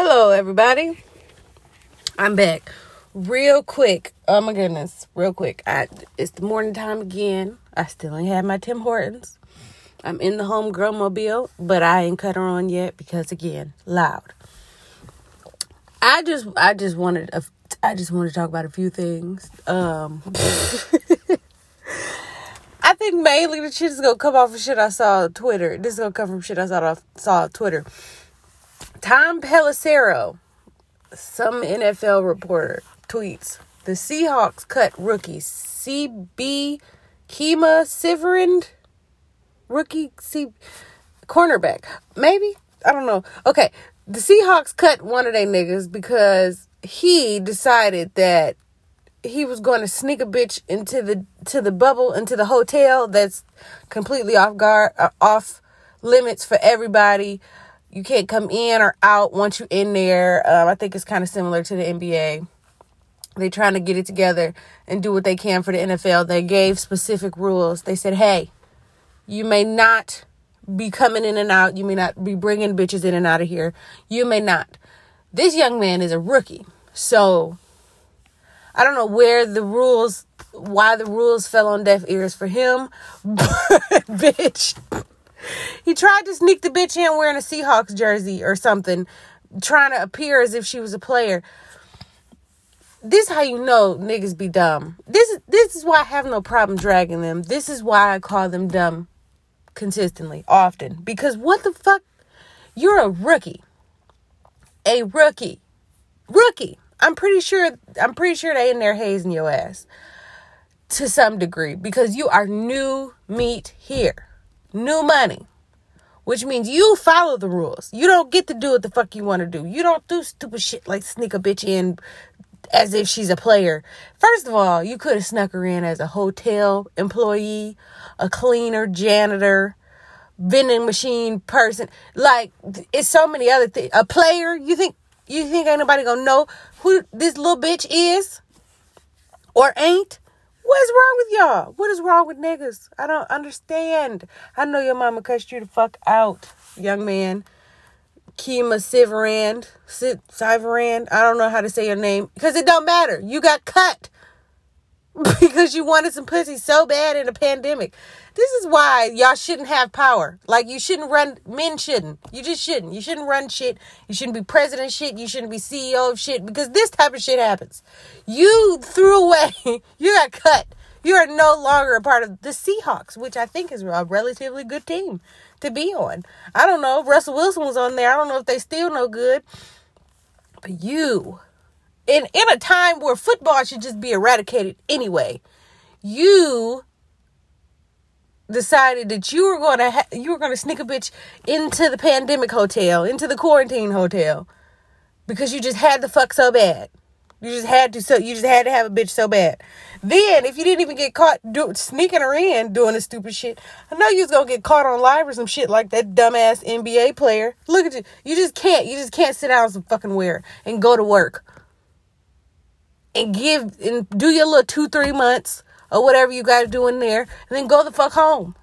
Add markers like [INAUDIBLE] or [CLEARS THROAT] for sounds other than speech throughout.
Hello, everybody. I'm back. Real quick. Oh my goodness. Real quick. I it's the morning time again. I still ain't had my Tim Hortons. I'm in the homegirl mobile, but I ain't cut her on yet because again, loud. I just I just wanted a, I just wanted to talk about a few things. Um [LAUGHS] I think mainly the shit is gonna come off of shit I saw on Twitter. This is gonna come from shit I saw off saw on Twitter. Tom Pelissero, some NFL reporter, tweets the Seahawks cut rookie CB Kemah Siverand, rookie C cornerback. Maybe I don't know. Okay, the Seahawks cut one of their niggas because he decided that he was going to sneak a bitch into the to the bubble into the hotel that's completely off guard uh, off limits for everybody you can't come in or out once you're in there. Um, I think it's kind of similar to the NBA. They're trying to get it together and do what they can for the NFL. They gave specific rules. They said, hey, you may not be coming in and out. You may not be bringing bitches in and out of here. You may not. This young man is a rookie. So I don't know where the rules, why the rules fell on deaf ears for him. [LAUGHS] But, bitch he tried to sneak the bitch in wearing a Seahawks jersey or something, trying to appear as if she was a player. This how you know niggas be dumb. This is this is why I have no problem dragging them. This is why I call them dumb consistently, often. Because what the fuck? You're a rookie. A rookie. Rookie. I'm pretty sure I'm pretty sure they in there hazing your ass. To some degree. Because you are new meat here new money, which means you follow the rules. You don't get to do what the fuck you want to do. You don't do stupid shit like sneak a bitch in as if she's a player. First of all, you could have snuck her in as a hotel employee, a cleaner, janitor, vending machine person. Like it's so many other things. A player, you think you think ain't nobody gonna know who this little bitch is or ain't? What is wrong with y'all? What is wrong with niggas? I don't understand. I know your mama cussed you the fuck out, young man. Kemah Siverand, Siverand. I don't know how to say your name because it don't matter. You got cut [LAUGHS] because you wanted some pussy so bad in a pandemic. This is why y'all shouldn't have power. Like you shouldn't run men shouldn't. You just shouldn't. You shouldn't run shit. You shouldn't be president shit. You shouldn't be CEO of shit because this type of shit happens. You threw away. [LAUGHS] You got cut. You are no longer a part of the Seahawks, which I think is a relatively good team to be on. I don't know. Russell Wilson was on there. I don't know if they still no good. But you in in a time where football should just be eradicated anyway, you decided that you were going to ha- you were going to sneak a bitch into the pandemic hotel, into the quarantine hotel because you just had the fuck so bad. You just had to so you just had to have a bitch so bad. Then if you didn't even get caught do, sneaking her in doing the stupid shit, I know you was gonna get caught on live or some shit like that dumbass NBA player. Look at you. You just can't. You just can't sit down some fucking wear and go to work and give and do your little two three months or whatever you guys do in there, and then go the fuck home.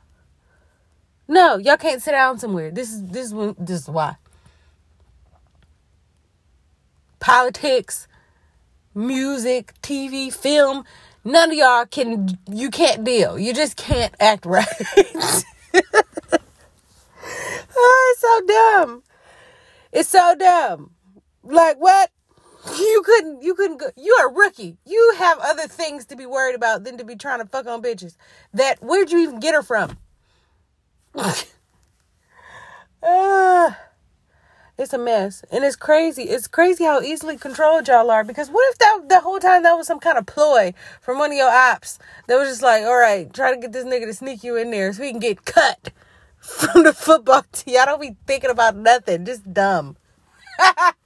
No, y'all can't sit down somewhere. This is this is this is why. Politics, music, TV, film, none of y'all can you can't deal. You just can't act [LAUGHS] right. [LAUGHS] oh, it's so dumb. It's so dumb. Like what? You couldn't you couldn't go you're a rookie. You have other things to be worried about than to be trying to fuck on bitches. That where'd you even get her from? uh, [LAUGHS] it's a mess. And it's crazy. It's crazy how easily controlled y'all are. Because what if that the whole time that was some kind of ploy from one of your ops that was just like, all right, try to get this nigga to sneak you in there so he can get cut [LAUGHS] from the football team. I don't be thinking about nothing. Just dumb. [LAUGHS]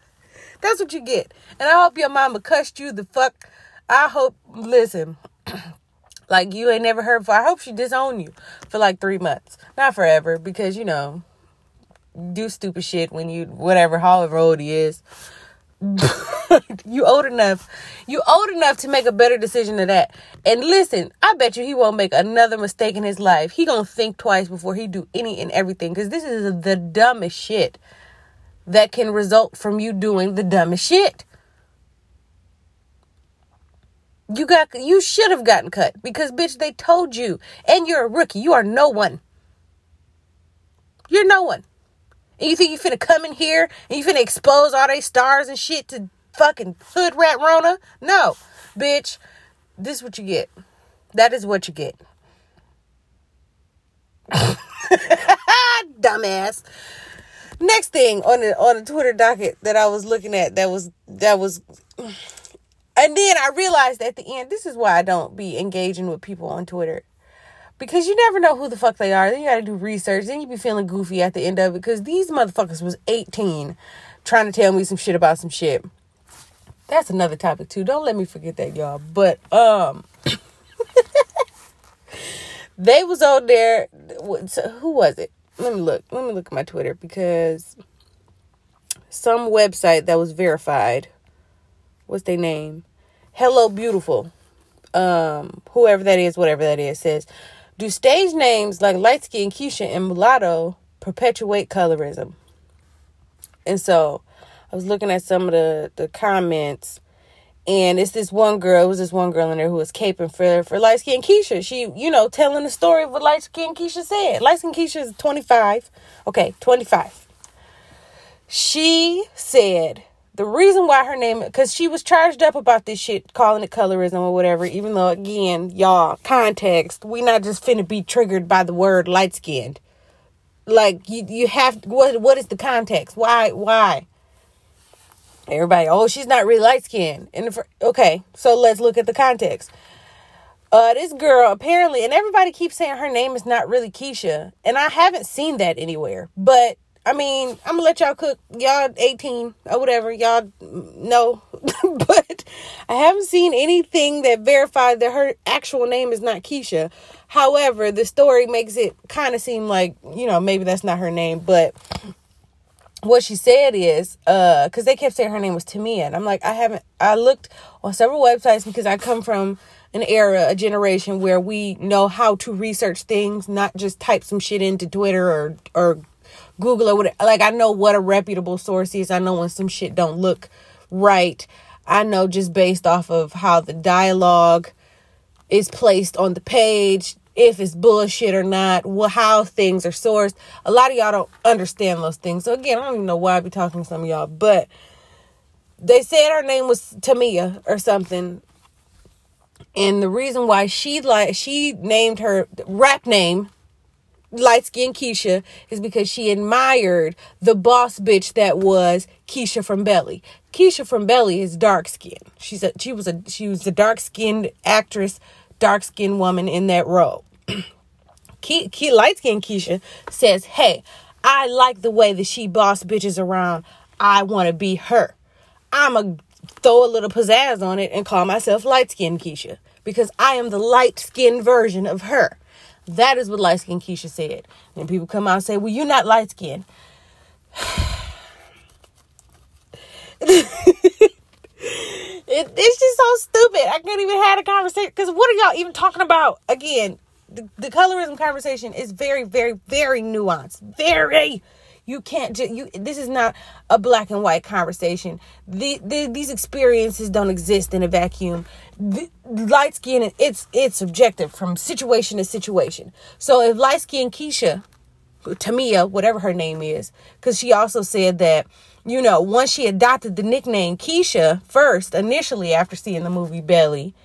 That's what you get. And I hope your mama cussed you the fuck. I hope, listen, [CLEARS THROAT] like you ain't never heard before. I hope she disowned you for like three months. Not forever, because, you know, do stupid shit when you, whatever, however old he is. [LAUGHS] you old enough. You old enough to make a better decision than that. And listen, I bet you he won't make another mistake in his life. He gonna think twice before he do any and everything. Cause this is the dumbest shit that can result from you doing the dumbest shit. You got you should have gotten cut because bitch they told you and you're a rookie. You are no one. You're no one. And you think you finna come in here and you finna expose all they stars and shit to fucking hood rat Rona? No, bitch. This is what you get. That is what you get. [LAUGHS] Dumbass. Next thing on the on the Twitter docket that I was looking at that was that was and then I realized at the end, this is why I don't be engaging with people on Twitter. Because you never know who the fuck they are. Then you gotta do research. Then you be feeling goofy at the end of it. Because these motherfuckers was 18 trying to tell me some shit about some shit. That's another topic too. Don't let me forget that, y'all. But um [LAUGHS] they was on there. Who was it? Let me look. Let me look at my Twitter because some website that was verified. What's their name? Hello Beautiful. Um, whoever that is, whatever that is, says, do stage names like light skin Keisha and mulatto perpetuate colorism? And so I was looking at some of the, the comments and it's this one girl, it was this one girl in there who was caping for, for light skin Keisha. She, you know, telling the story of what light skin Keisha said. Light skin Keisha is 25. Okay, 25. She said the reason why her name, because she was charged up about this shit, calling it colorism or whatever, even though, again, y'all, context, we not just finna be triggered by the word light skinned. Like, you, you have, what, what is the context? Why, why? Everybody, oh, she's not really light skinned. And okay, so let's look at the context. Uh, this girl apparently, and everybody keeps saying her name is not really Keisha, and I haven't seen that anywhere. But I mean, I'm gonna let y'all cook. Y'all 18 or whatever. Y'all know, [LAUGHS] but I haven't seen anything that verified that her actual name is not Keisha. However, the story makes it kind of seem like you know maybe that's not her name, but what she said is uh because they kept saying her name was tamia and i'm like i haven't i looked on several websites because i come from an era a generation where we know how to research things not just type some shit into twitter or or google or whatever like i know what a reputable source is. I know when some shit don't look right. I know just based off of how the dialogue is placed on the page if it's bullshit or not, how things are sourced. A lot of y'all don't understand those things. So again, I don't even know why I be talking to some of y'all, but they said her name was Tamia or something. And the reason why she like she named her rap name light skin Keisha is because she admired the boss bitch that was Keisha from Belly. Keisha from Belly is dark skinned. She's a she was a she was a dark skinned actress, dark skinned woman in that role. Key, Key light skinned Keisha says, Hey, I like the way that she boss bitches around. I want to be her. I'm a throw a little pizzazz on it and call myself light skinned Keisha because I am the light skinned version of her. That is what light skinned Keisha said. And people come out and say, Well, you're not light skinned. [LAUGHS] it, it's just so stupid. I can't even have a conversation because what are y'all even talking about? Again, the, the colorism conversation is very, very, very nuanced. Very. You can't just you. This is not a black and white conversation. The, the these experiences don't exist in a vacuum. The, light skin, it's it's subjective from situation to situation. So if light skin Keisha, Tamia, whatever her name is, because she also said that you know once she adopted the nickname Keisha first initially after seeing the movie Belly,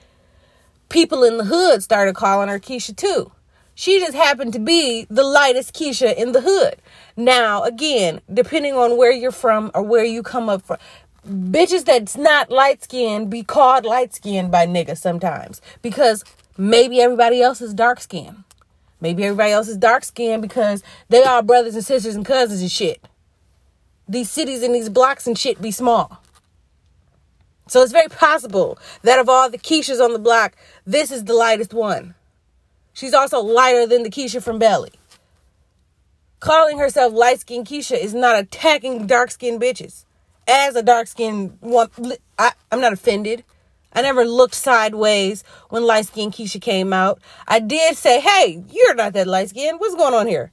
people in the hood started calling her Keisha too. She just happened to be the lightest Keisha in the hood. Now, again, depending on where you're from or where you come up from, bitches that's not light skinned be called light skinned by niggas sometimes because maybe everybody else is dark skinned. Maybe everybody else is dark skinned because they are brothers and sisters and cousins and shit. These cities and these blocks and shit be small. So it's very possible that of all the Keishas on the block, this is the lightest one. She's also lighter than the Keisha from Belly. Calling herself light skinned Keisha is not attacking dark skinned bitches. As a dark skinned one, I, I'm not offended. I never looked sideways when light skinned Keisha came out. I did say, hey, you're not that light skinned. What's going on here?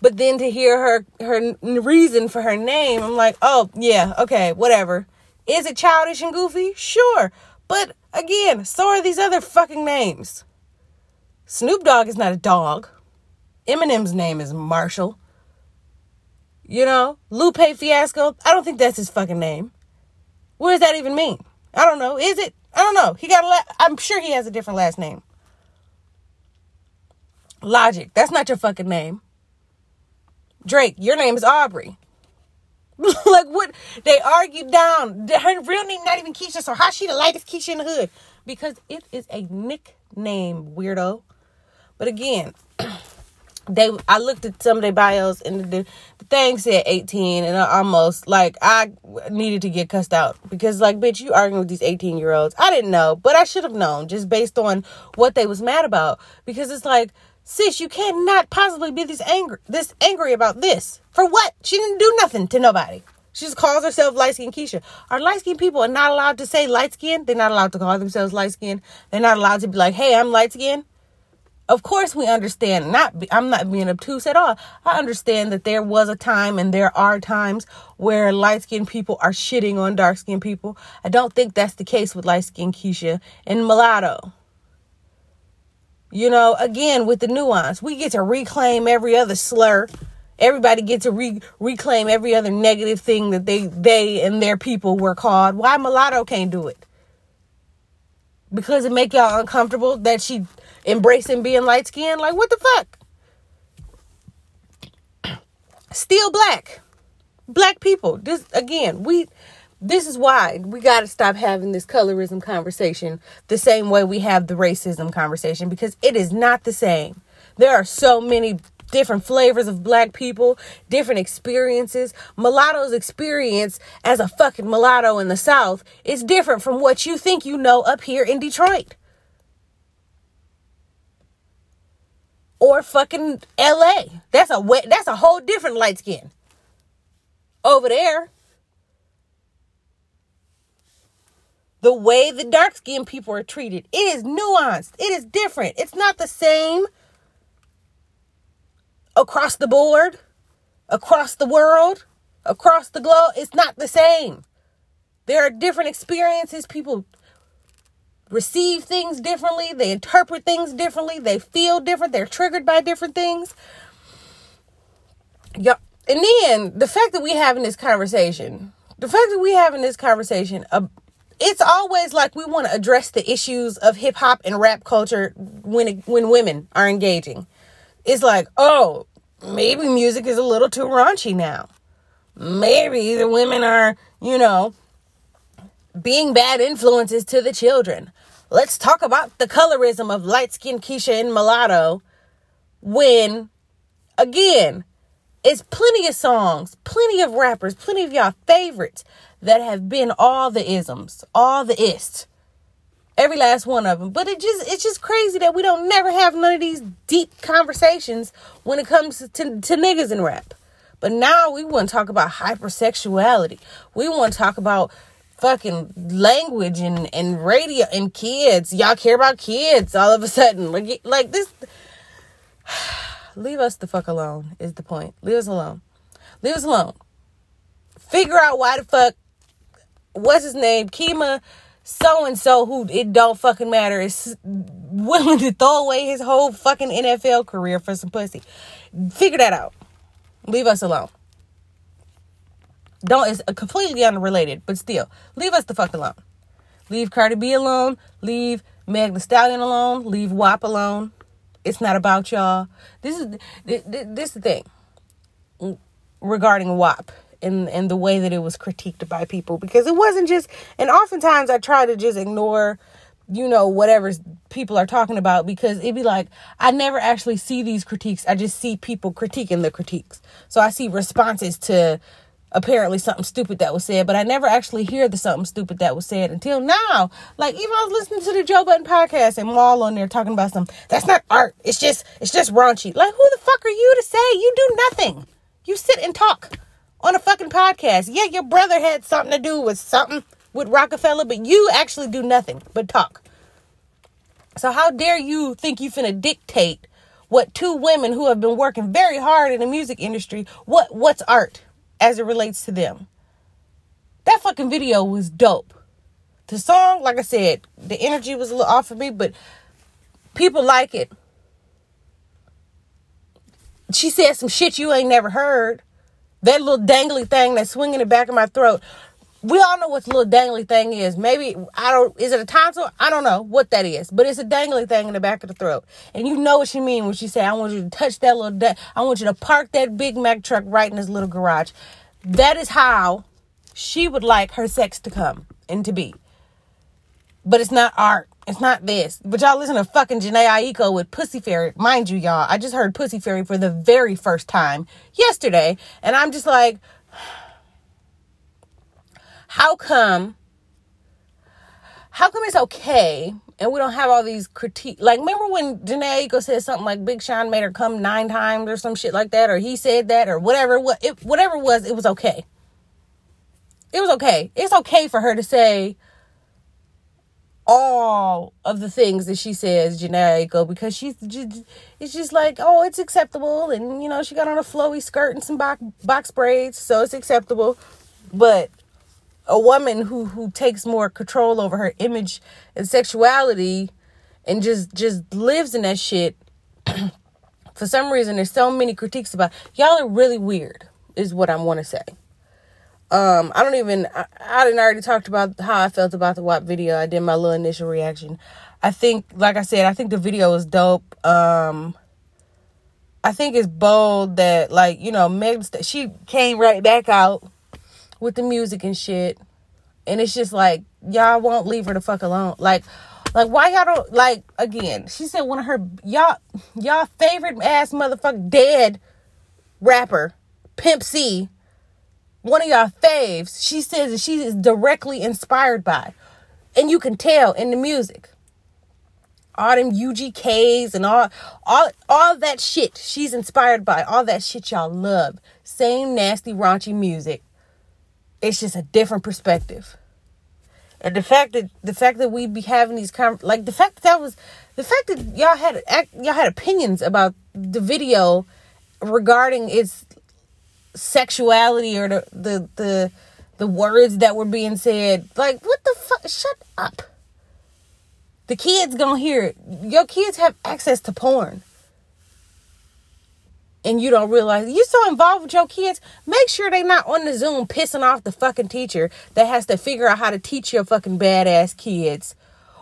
But then to hear her her reason for her name, I'm like, oh yeah, okay, whatever. Is it childish and goofy? Sure. But again, so are these other fucking names. Snoop Dogg is not a dog. Eminem's name is Marshall. You know, Lupe Fiasco, I don't think that's his fucking name. What does that even mean? I don't know. Is it? I don't know. He got a la- I'm sure he has a different last name. Logic, that's not your fucking name. Drake, your name is Aubrey. [LAUGHS] like what? They argued down. Her real name not even Keisha, so how she the lightest Keisha in the hood? Because it is a nickname, weirdo. But again, [CLEARS THROAT] they I looked at some of their bios and the, the thing said 18 and I almost like I needed to get cussed out because like bitch you arguing with these 18 year olds. I didn't know, but I should have known just based on what they was mad about because it's like sis you cannot possibly be this angry this angry about this. For what? She didn't do nothing to nobody. She just calls herself light skin Keisha. Are light skin people are not allowed to say light skin? They're not allowed to call themselves light skin. They're not allowed to be like, hey, I'm light skin of course we understand not i'm not being obtuse at all i understand that there was a time and there are times where light-skinned people are shitting on dark-skinned people i don't think that's the case with light-skinned keisha and mulatto you know again with the nuance we get to reclaim every other slur everybody gets to re- reclaim every other negative thing that they they and their people were called why mulatto can't do it because it make y'all uncomfortable that she embracing being light skinned. Like, what the fuck? Still black. Black people. This again, we this is why we got to stop having this colorism conversation the same way we have the racism conversation because it is not the same. There are so many different flavors of black people, different experiences. Mulatto's experience as a fucking mulatto in the South is different from what you think you know up here in Detroit. or fucking LA. That's a wet that's a whole different light skin. Over there. The way the dark skinned people are treated, it is nuanced. It is different. It's not the same across the board, across the world, across the globe. It's not the same. There are different experiences people receive things differently, they interpret things differently, they feel different, they're triggered by different things. Yeah. And then the fact that we having this conversation, the fact that we having this conversation, uh, it's always like we want to address the issues of hip hop and rap culture when when women are engaging. It's like, oh, maybe music is a little too raunchy now. Maybe the women are, you know, being bad influences to the children. Let's talk about the colorism of light skinned Keisha and mulatto when, again, it's plenty of songs, plenty of rappers, plenty of y'all favorites that have been all the isms, all the ist. Every last one of them. But it just it's just crazy that we don't never have none of these deep conversations when it comes to, to, to niggas in rap. But now we want to talk about hypersexuality. We want to talk about fucking language and, and radio and kids. Y'all care about kids all of a sudden. Like, like this. [SIGHS] Leave us the fuck alone, is the point. Leave us alone. Leave us alone. Figure out why the fuck. What's his name? Kemah so and so, who it don't fucking matter, is willing to throw away his whole fucking NFL career for some pussy. Figure that out. Leave us alone. Don't it's completely unrelated, but still, leave us the fuck alone. Leave Cardi B alone. Leave Meg Thee Stallion alone. Leave WAP alone. It's not about y'all. This is this is the thing regarding WAP and and the way that it was critiqued by people because it wasn't just. And oftentimes I try to just ignore you know whatever people are talking about because it'd be like i never actually see these critiques i just see people critiquing the critiques so i see responses to apparently something stupid that was said, but I never actually hear the something stupid that was said until now. Like even I was listening to the Joe Budden podcast and Mal on there talking about some that's not art. It's just it's just raunchy. Like who the fuck are you to say? You do nothing. You sit and talk on a fucking podcast. Yeah, your brother had something to do with something with Rockefeller, but you actually do nothing but talk. So how dare you think you finna dictate what two women who have been working very hard in the music industry, what what's art as it relates to them. That fucking video was dope. The song, like I said, the energy was a little off for me, but people like it. She said some shit you ain't never heard. That little dangly thing that's swinging the back of my throat. We all know what the little dangly thing is. Maybe I don't. Is it a tonsil? I don't know what that is, but it's a dangly thing in the back of the throat, and you know what she mean when she say, "I want you to touch that little. Da- I want you to park that Big Mac truck right in this little garage." That is how she would like her sex to come and to be. But it's not art. It's not this. But y'all listen to fucking Jhené Aiko with Pussy Fairy. Mind you, y'all, I just heard Pussy Fairy for the very first time yesterday. And I'm just like, how come? How come it's okay and we don't have all these critique? Like, remember when Jhené Aiko said something like Big Sean made her come nine times or some shit like that, or he said that, or whatever. What it, whatever it was, it was okay. It was okay. It's okay for her to say, all of the things that she says Aiko because she's just, it's just like oh it's acceptable. And you know she got on a flowy skirt and some box box braids so it's acceptable. But a woman who who takes more control over her image and sexuality and just just lives in that shit [CLEARS THROAT] for some reason there's so many critiques about y'all are really weird is what I want to say um, I don't even. I, I didn't already talked about how I felt about the WAP video. I did my little initial reaction. I think, like I said, I think the video was dope. Um, I think it's bold that, like, you know, Meg, she came right back out with the music and shit, and it's just like y'all won't leave her the fuck alone. Like, like why y'all don't like? Again, she said one of her y'all y'all favorite ass motherfucker dead rapper, Pimp C one of y'all faves, she says that she is directly inspired by. And you can tell in the music. All them UGKs and all all all that shit she's inspired by. All that shit y'all love. Same nasty raunchy music. It's just a different perspective. And the fact that the fact that we be having these com- like the fact that, that was the fact that y'all had y'all had opinions about the video regarding its sexuality or the the the, the words that were being said. Like, what the fuck? Shut up. The kids gonna hear it. Your kids have access to porn. And you don't realize you're so involved with your kids. Make sure they're not on the Zoom pissing off the fucking teacher that has to figure out how to teach your fucking badass kids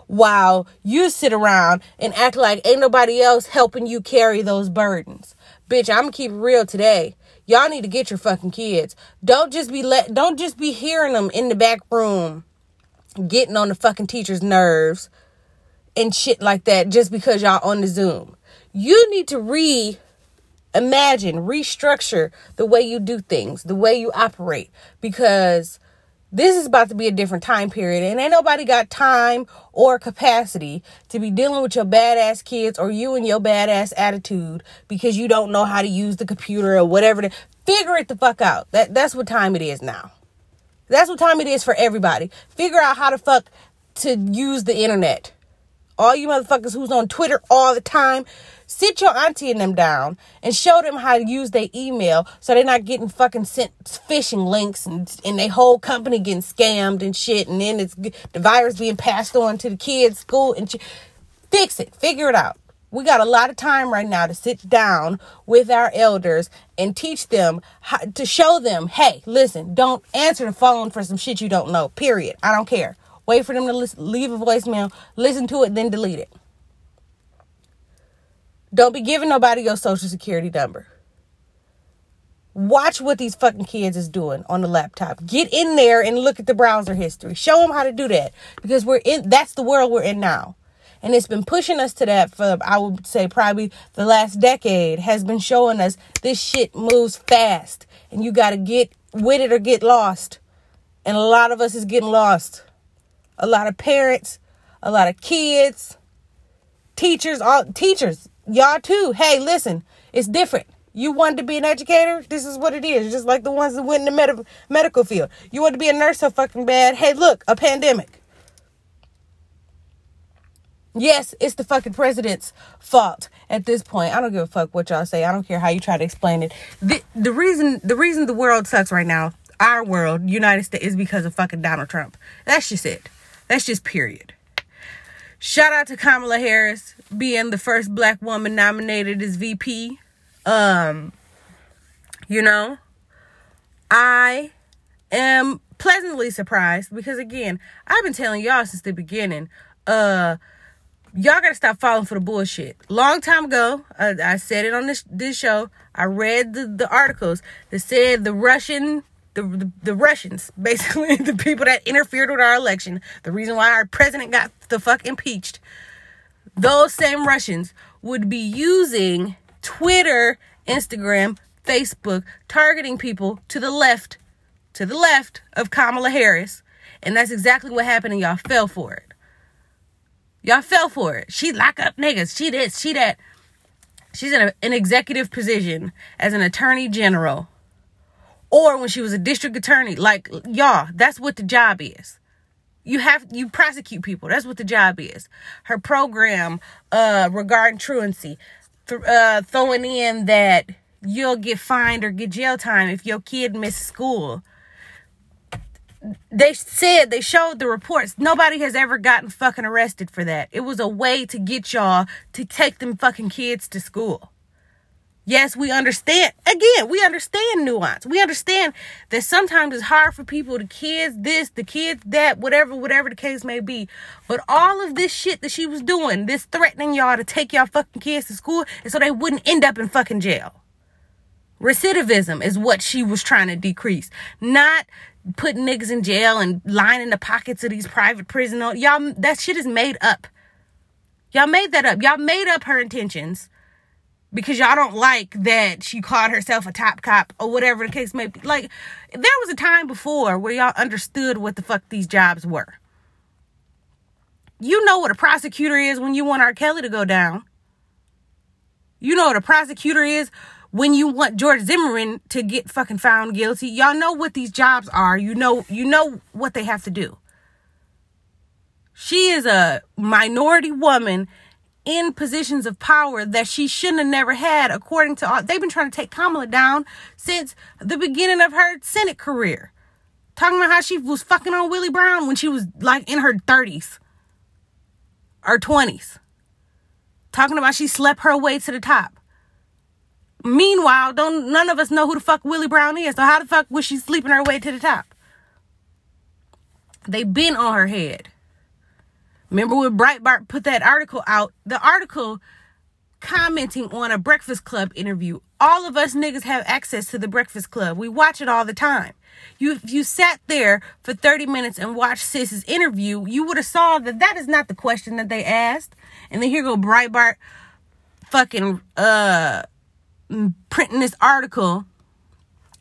while you sit around and act like ain't nobody else helping you carry those burdens. Bitch, I'm gonna keep real today. Y'all need to get your fucking kids. Don't just be let don't just be hearing them in the back room getting on the fucking teacher's nerves and shit like that just because y'all on the Zoom. You need to re imagine, restructure the way you do things, the way you operate because this is about to be a different time period, and ain't nobody got time or capacity to be dealing with your badass kids or you and your badass attitude because you don't know how to use the computer or whatever. To, figure it the fuck out. That that's what time it is now. That's what time it is for everybody. Figure out how to fuck to use the internet. All you motherfuckers who's on Twitter all the time, sit your auntie and them down and show them how to use their email so they're not getting fucking sent phishing links and, and their whole company getting scammed and shit. And then it's the virus being passed on to the kids' school and. Fix it. Figure it out. We got a lot of time right now to sit down with our elders and teach them how to show them, hey, listen, don't answer the phone for some shit you don't know. Period. I don't care. Wait for them to listen, leave a voicemail, listen to it, then delete it. Don't be giving nobody your social security number. Watch what these fucking kids is doing on the laptop. Get in there and look at the browser history. Show them how to do that because we're in that's the world we're in now. And it's been pushing us to that for I would say probably the last decade has been showing us this shit moves fast and you got to get with it or get lost. And a lot of us is getting lost. A lot of parents, a lot of kids, teachers, all teachers y'all too. Hey, listen, it's different. You wanted to be an educator? This is what it is. Just like the ones that went in the med- medical field. You want to be a nurse so fucking bad? Hey, look, a pandemic. Yes, it's the fucking president's fault at this point. I don't give a fuck what y'all say. I don't care how you try to explain it. The, the reason the reason the world sucks right now, our world, United States, is because of fucking Donald Trump. That's just it. That's just period. Shout out to Kamala Harris being the first black woman nominated as VP. Um, you know, I am pleasantly surprised because again, I've been telling y'all since the beginning, uh y'all gotta stop falling for the bullshit. Long time ago, uh, I said it on this this show. I read the, the articles that said the Russian the, the, the Russians, [LAUGHS] basically the people that interfered with our election, the reason why our president got the fuck impeached. Those same Russians would be using Twitter, Instagram, Facebook, targeting people to the left, to the left of Kamala Harris. And that's exactly what happened, and y'all fell for it. Y'all fell for it. She lock up niggas. She this, she that. She's in a, an executive position as an attorney general. Or when she was a district attorney. Like, y'all, that's what the job is. You have you prosecute people. That's what the job is. Her program uh regarding truancy, th- uh throwing in that you'll get fined or get jail time if your kid misses school they said they showed the reports nobody has ever gotten fucking arrested for that it was a way to get y'all to take them fucking kids to school yes we understand again we understand nuance we understand that sometimes it's hard for people the kids this the kids that whatever whatever the case may be but all of this shit that she was doing this threatening y'all to take y'all fucking kids to school and so they wouldn't end up in fucking jail Recidivism is what she was trying to decrease, not putting niggas in jail and lining the pockets of these private prison. Y'all, that shit is made up. Y'all made that up. Y'all made up her intentions because y'all don't like that she called herself a top cop or whatever the case may be. Like, there was a time before where y'all understood what the fuck these jobs were. You know what a prosecutor is when you want R. Kelly to go down. You know what a prosecutor is when you want George Zimmerman to get fucking found guilty, y'all know what these jobs are. You know, you know what they have to do. She is a minority woman in positions of power that she shouldn't have never had, according to all. They've been trying to take Kamala down since the beginning of her Senate career. Talking about how she was fucking on Willie Brown when she was like in her 30s or 20s. Talking about she slept her way to the top. Meanwhile, don't none of us know who the fuck Willie Brown is. So how the fuck was she sleeping her way to the top? They been on her head. Remember when Breitbart put that article out? The article commenting on a Breakfast Club interview. All of us niggas have access to the Breakfast Club. We watch it all the time. You if you sat there for 30 minutes and watched Sis's interview, you would have saw that that is not the question that they asked. And then here go Breitbart fucking uh printing this article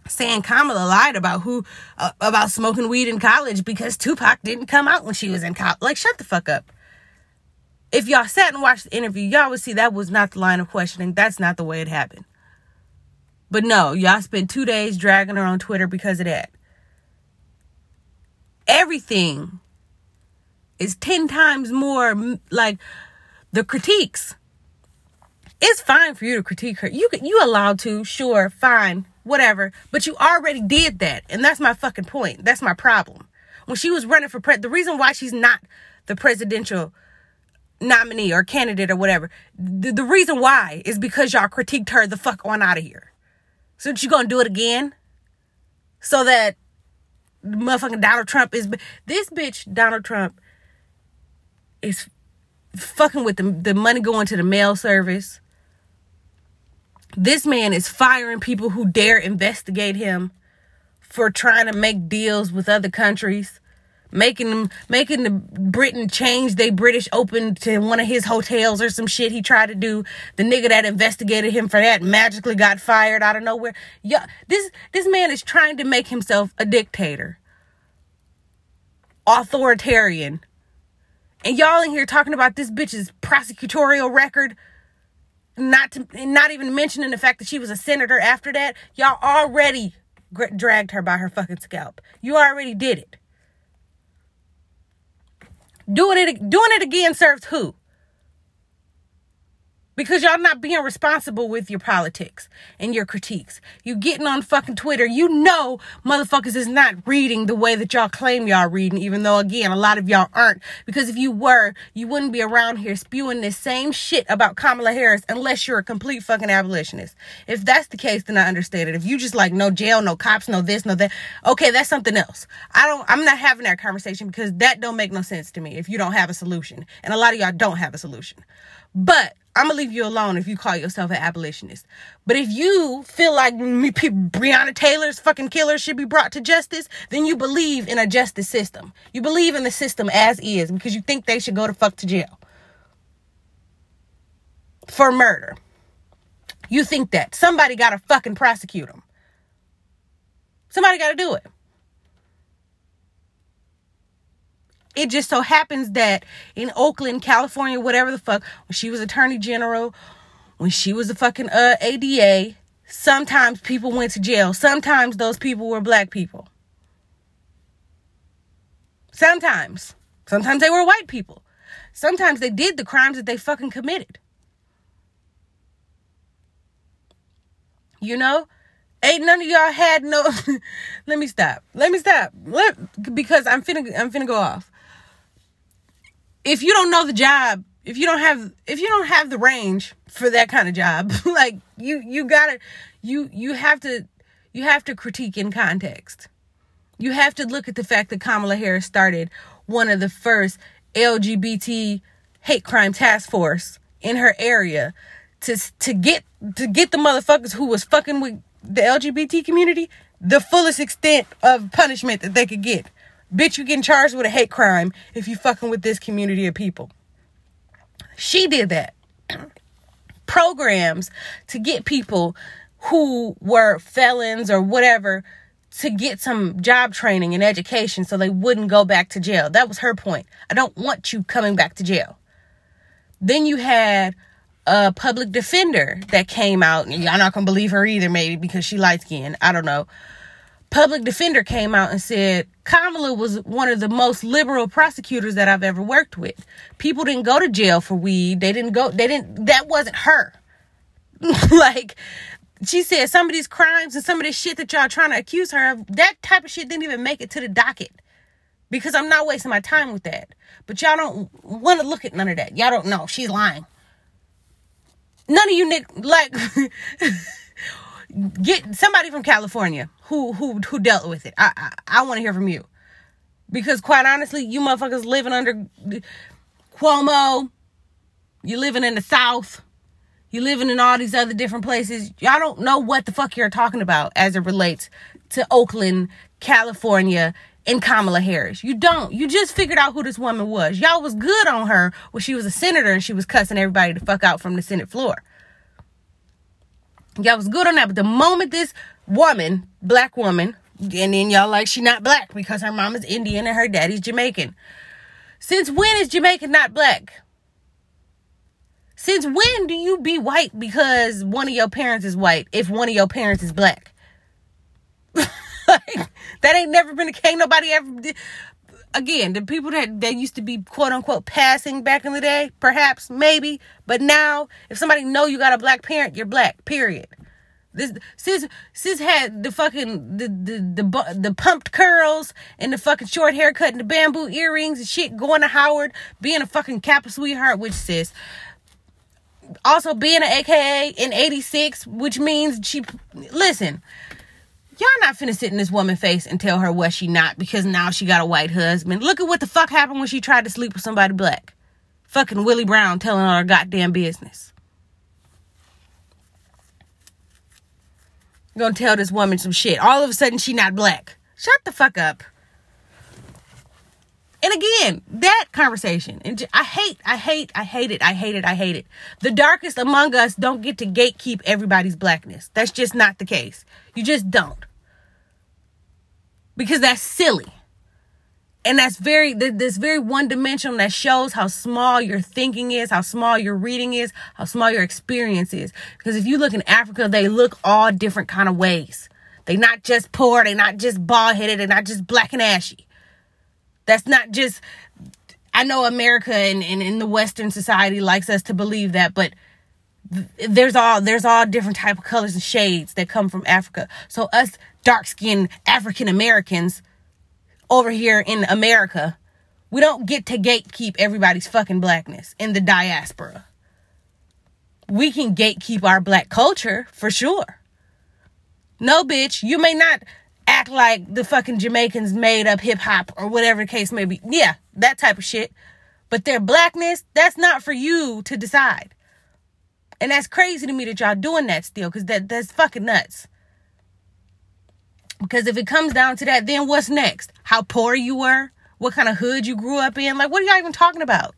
saying Kamala lied about who uh, about smoking weed in college because Tupac didn't come out when she was in college. Like, shut the fuck up. If y'all sat and watched the interview, y'all would see that was not the line of questioning. That's not the way it happened. But no, y'all spent two days dragging her on Twitter because of that. Everything is 10 times more like the critiques it's fine for you to critique her. You you allowed to, sure, fine, whatever. But you already did that, and that's my fucking point. That's my problem. When she was running for pres, the reason why she's not the presidential nominee or candidate or whatever, the, the reason why is because y'all critiqued her the fuck on out of here. So you gonna do it again? So that motherfucking Donald Trump is this bitch Donald Trump is fucking with the, the money going to the mail service this man is firing people who dare investigate him for trying to make deals with other countries, making them making the Britain change they British open to one of his hotels or some shit he tried to do. The nigga that investigated him for that magically got fired out of nowhere. Yeah, this this man is trying to make himself a dictator. Authoritarian. And y'all in here talking about this bitch's prosecutorial record not to not even mentioning the fact that she was a senator after that y'all already dragged her by her fucking scalp. You already did it. Doing it doing it again serves who because y'all not being responsible with your politics and your critiques. You getting on fucking Twitter, you know motherfuckers is not reading the way that y'all claim y'all reading, even though again a lot of y'all aren't. Because if you were, you wouldn't be around here spewing this same shit about Kamala Harris unless you're a complete fucking abolitionist. If that's the case, then I understand it. If you just like no jail, no cops, no this, no that, okay, that's something else. I don't I'm not having that conversation because that don't make no sense to me if you don't have a solution. And a lot of y'all don't have a solution. But I'm gonna leave you alone if you call yourself an abolitionist. But if you feel like me, Breonna Taylor's fucking killer should be brought to justice, then you believe in a justice system. You believe in the system as is because you think they should go to fuck to jail for murder. You think that somebody gotta fucking prosecute them. Somebody gotta do it. It just so happens that in Oakland, California, whatever the fuck, when she was attorney general, when she was a fucking uh, ADA, sometimes people went to jail. Sometimes those people were black people. Sometimes. Sometimes they were white people. Sometimes they did the crimes that they fucking committed. You know? Ain't none of y'all had no [LAUGHS] let me stop. Let me stop. Let because I'm finna I'm finna go off if you don't know the job, if you don't have if you don't have the range for that kind of job, [LAUGHS] like you you got to you you have to you have to critique in context. You have to look at the fact that Kamala Harris started one of the first LGBT hate crime task force in her area to to get to get the motherfuckers who was fucking with the LGBT community the fullest extent of punishment that they could get. Bitch, you getting charged with a hate crime if you fucking with this community of people. She did that. [CLEARS THROAT] Programs to get people who were felons or whatever to get some job training and education so they wouldn't go back to jail. That was her point. I don't want you coming back to jail. Then you had a public defender that came out. And y'all not gonna believe her either, maybe because she light skinned. I don't know public defender came out and said Kamala was one of the most liberal prosecutors that I've ever worked with. People didn't go to jail for weed. They didn't go, they didn't, that wasn't her. [LAUGHS] like, she said some of these crimes and some of this shit that y'all trying to accuse her of, that type of shit didn't even make it to the docket. Because I'm not wasting my time with that. But y'all don't want to look at none of that. Y'all don't know. She's lying. None of you nick like [LAUGHS] get somebody from California who who who dealt with it. I I, I want to hear from you because quite honestly, you motherfuckers living under Cuomo, you living in the South, you living in all these other different places. Y'all don't know what the fuck you're talking about as it relates to Oakland, California, and Kamala Harris. You don't. You just figured out who this woman was. Y'all was good on her when she was a senator and she was cussing everybody to fuck out from the Senate floor. Y'all was good on that. But the moment this woman, black woman, and then y'all like she not black because her mom is Indian and her daddy's Jamaican. Since when is Jamaican not black? Since when do you be white because one of your parents is white if one of your parents is black? [LAUGHS] like, that ain't never been a case. Nobody ever did. Again, the people that, that used to be quote unquote passing back in the day, perhaps, maybe. But now, if somebody know you got a black parent, you're black, period. This sis sis had the fucking the the the, the pumped curls and the fucking short haircut and the bamboo earrings and shit. Going to Howard, being a fucking Kappa sweetheart, which sis. Also being an AKA in '86, which means she listen. Y'all not finna sit in this woman's face and tell her what she not because now she got a white husband. Look at what the fuck happened when she tried to sleep with somebody black. Fucking Willie Brown telling her goddamn business. gonna tell this woman some shit. All of a sudden, she not black. Shut the fuck up. And again, that conversation, and I hate, I hate, I hate it, I hate it, I hate it. The darkest among us don't get to gatekeep everybody's blackness. That's just not the case. You just don't. Because that's silly and that's very this very one dimensional that shows how small your thinking is how small your reading is how small your experience is because if you look in africa they look all different kind of ways They're not just poor They're not just bald headed they're not just black and ashy that's not just i know america and, and in the western society likes us to believe that but there's all there's all different type of colors and shades that come from Africa. So us dark skinned African Americans over here in America, we don't get to gatekeep everybody's fucking blackness in the diaspora. We can gatekeep our black culture for sure. No, bitch, you may not act like the fucking Jamaicans made up hip hop or whatever the case may be. Yeah, that type of shit. But their blackness, that's not for you to decide. And that's crazy to me that y'all doing that still, because that, that's fucking nuts. Because if it comes down to that, then what's next? How poor you were? What kind of hood you grew up in? Like, what are y'all even talking about?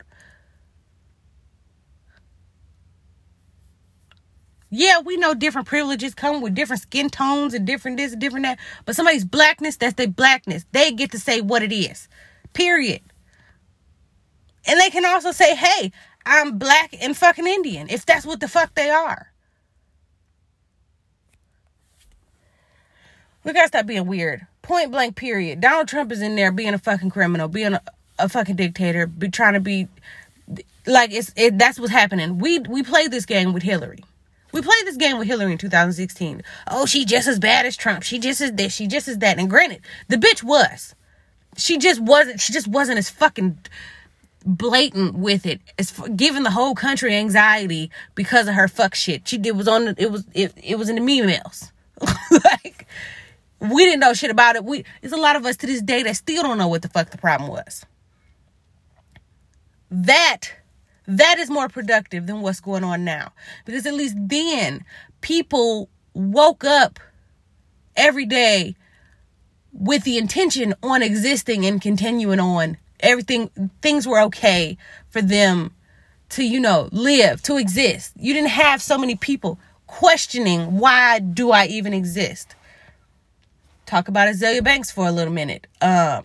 Yeah, we know different privileges come with different skin tones and different this and different that. But somebody's blackness, that's their blackness. They get to say what it is. Period. And they can also say, hey, I'm black and fucking Indian, if that's what the fuck they are. We gotta stop being weird. Point blank, period. Donald Trump is in there being a fucking criminal, being a, a fucking dictator, be trying to be like it's it, that's what's happening. We we played this game with Hillary. We played this game with Hillary in 2016. Oh, she just as bad as Trump. She just as this. She just as that. And granted, the bitch was. She just wasn't. She just wasn't as fucking blatant with it. It's giving the whole country anxiety because of her fuck shit. She did was on. It was it. It was in the emails. [LAUGHS] like we didn't know shit about it. We there's a lot of us to this day that still don't know what the fuck the problem was. That that is more productive than what's going on now. Because at least then people woke up every day with the intention on existing and continuing on. Everything things were okay for them to, you know, live, to exist. You didn't have so many people questioning why do I even exist? talk about Azealia Banks for a little minute. Um,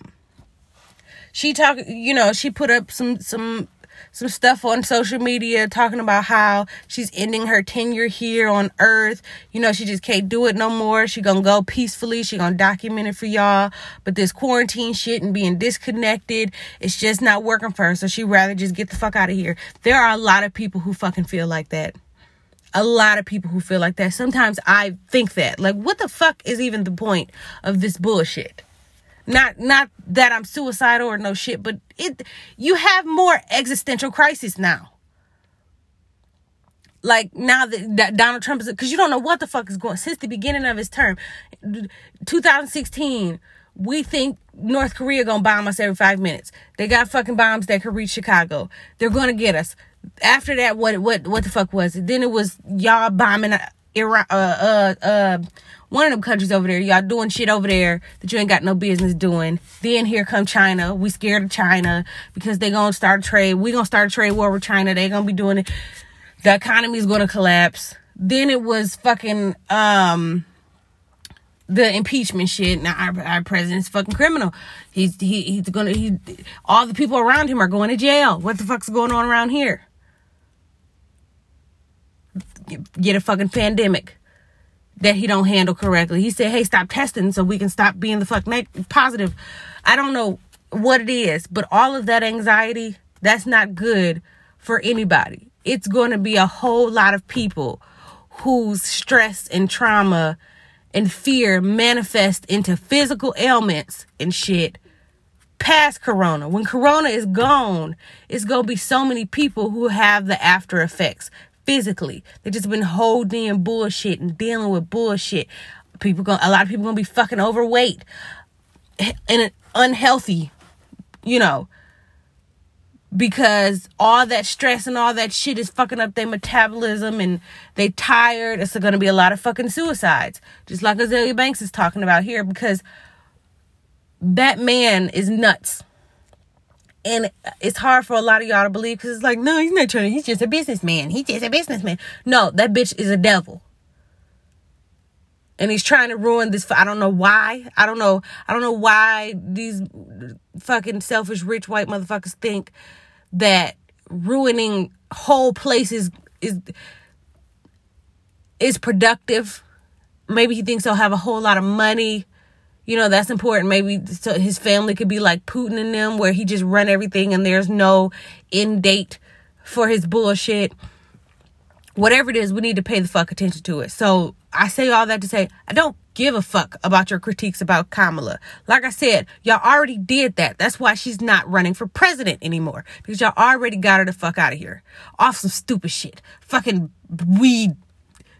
she talk, you know, she put up some some some stuff on social media talking about how she's ending her tenure here on earth. You know, she just can't do it no more. She gonna go peacefully. She gonna document it for y'all. But this quarantine shit and being disconnected, it's just not working for her. So she rather just get the fuck out of here. There are a lot of people who fucking feel like that a lot of people who feel like that. Sometimes I think that. Like, what the fuck is even the point of this bullshit? Not not that I'm suicidal or no shit, but it you have more existential crisis now. Like now that, that Donald Trump is because you don't know what the fuck is going since the beginning of his term, 2016. We think North Korea gonna bomb us every five minutes. They got fucking bombs that could reach Chicago. They're gonna get us after that, what what what the fuck was it? Then it was y'all bombing Iran, uh, uh, uh, one of them countries over there. Y'all doing shit over there that you ain't got no business doing. Then here come China. We scared of China because they gonna start a trade. We gonna start a trade war with China. They gonna be doing it. The economy is gonna collapse. Then it was fucking um the impeachment shit. Now our, our president's fucking criminal. He's he, he's gonna he all the people around him are going to jail. What the fuck's going on around here? get a fucking pandemic that he don't handle correctly. He said, "Hey, stop testing so we can stop being the fuck negative, positive." I don't know what it is, but all of that anxiety, that's not good for anybody. It's going to be a whole lot of people whose stress and trauma and fear manifest into physical ailments and shit past corona. When corona is gone, it's going to be so many people who have the after effects physically. They just been holding in bullshit and dealing with bullshit. People going a lot of people gonna be fucking overweight and unhealthy, you know, because all that stress and all that shit is fucking up their metabolism and they tired. It's gonna be a lot of fucking suicides, just like Azealia Banks is talking about here, because that man is nuts and it's hard for a lot of y'all to believe because it's like, no, he's not trying. He's just a businessman. He's just a businessman. No, that bitch is a devil. And he's trying to ruin this. I don't know why. I don't know. I don't know why these fucking selfish rich white motherfuckers think that ruining whole places is is productive. Maybe he thinks he'll have a whole lot of money you know that's important maybe so his family could be like putin and them where he just run everything and there's no end date for his bullshit whatever it is, we need to pay the fuck attention to it. So I say all that to say I don't give a fuck about your critiques about Kamala. Like I said, y'all already did that. That's why she's not running for president anymore. Because y'all already got her the fuck out of here. Off some stupid shit. Fucking weed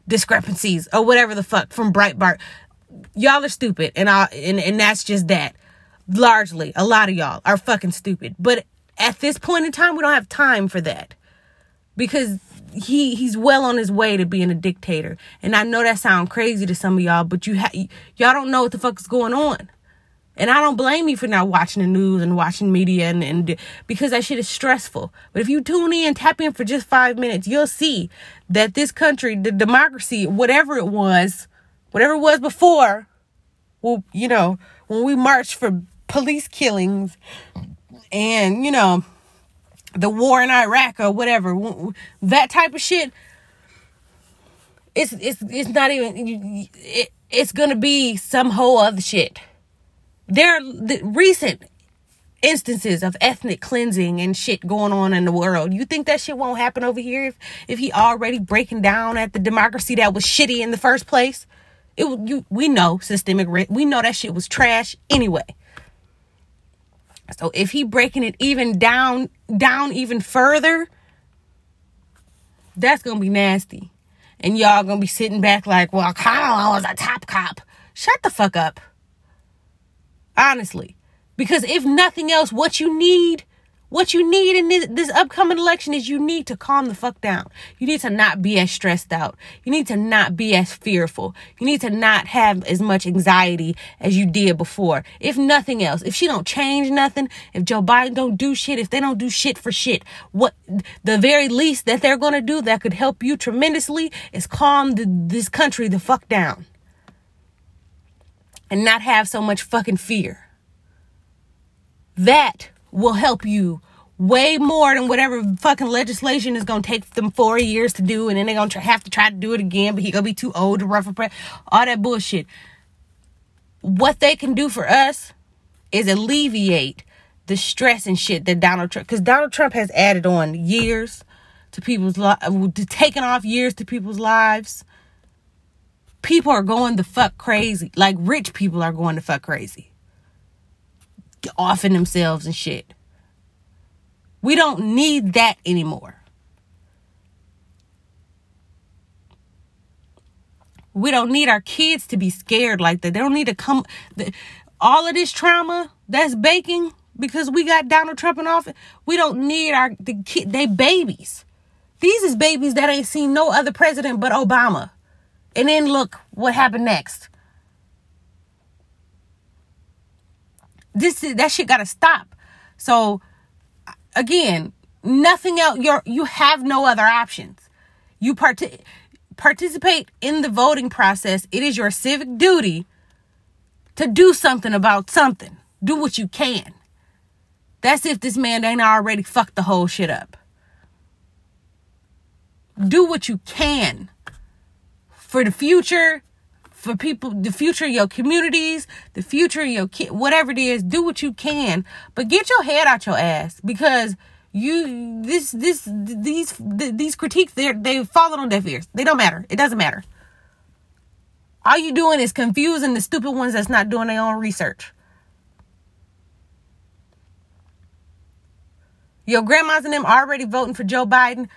discrepancies or whatever the fuck from Breitbart. Y'all are stupid and I and, and that's just that. Largely, a lot of y'all are fucking stupid. But at this point in time, we don't have time for that. Because he he's well on his way to being a dictator. And I know that sounds crazy to some of y'all, but you ha- y'all don't know what the fuck is going on. And I don't blame you for not watching the news and watching media and, and because that shit is stressful. But if you tune in, tap in for just five minutes, you'll see that this country, the democracy, whatever it was, whatever it was before, well, you know, when we marched for police killings and, you know, the war in Iraq or whatever, that type of shit, it's it's it's not even it, it's gonna be some whole other shit. There are the recent instances of ethnic cleansing and shit going on in the world. You think that shit won't happen over here if if he already breaking down at the democracy that was shitty in the first place? It you we know systemic we know that shit was trash anyway. So if he breaking it even down down even further, that's gonna be nasty. And y'all gonna be sitting back like, well, Kamala was a top cop. Shut the fuck up. Honestly. Because if nothing else, what you need what you need in this, this, upcoming election is you need to calm the fuck down. You need to not be as stressed out. You need to not be as fearful. You need to not have as much anxiety as you did before. If nothing else, if she don't change nothing, if Joe Biden don't do shit, if they don't do shit for shit, what the very least that they're going to do that could help you tremendously is calm the, this country the fuck down. And not have so much fucking fear. That will help you way more than whatever fucking legislation is gonna take them four years to do, and then they're gonna try, have to try to do it again, but he gonna be too old to run for president. All that bullshit. What they can do for us is alleviate the stress and shit that Donald Trump, because Donald Trump has added on years to people's lives, taking off years to people's lives. People are going the fuck crazy. Like rich people are going the fuck crazy offing themselves and shit. We don't need that anymore. We don't need our kids to be scared like that. They don't need to come. All of this trauma that's baking because we got Donald Trump in office. We don't need our the kid. They babies. These is babies that ain't seen no other president but Obama. And then look what happened next. This is that shit gotta stop. So again, nothing else. You're you have no other options. You part- participate in the voting process. It is your civic duty to do something about something. Do what you can. That's if this man ain't already fucked the whole shit up. Do what you can for the future for people, the future of your communities, the future of your kid, whatever it is, do what you can, but get your head out your ass because you, this, this, these, these critiques, they're, they've fallen on deaf ears. They don't matter. It doesn't matter. All you doing is confusing the stupid ones that's not doing their own research. Your grandmas and them already voting for Joe Biden.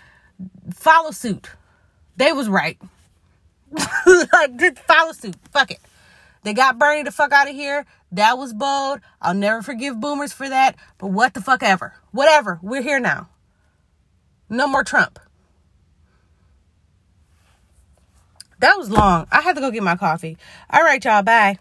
Follow suit. They was right. Like, just follow suit. Fuck it. They got Bernie the fuck out of here. That was bold. I'll never forgive boomers for that. But what the fuck ever. Whatever. We're here now. No more Trump. That was long. I had to go get my coffee. All right, y'all. Bye.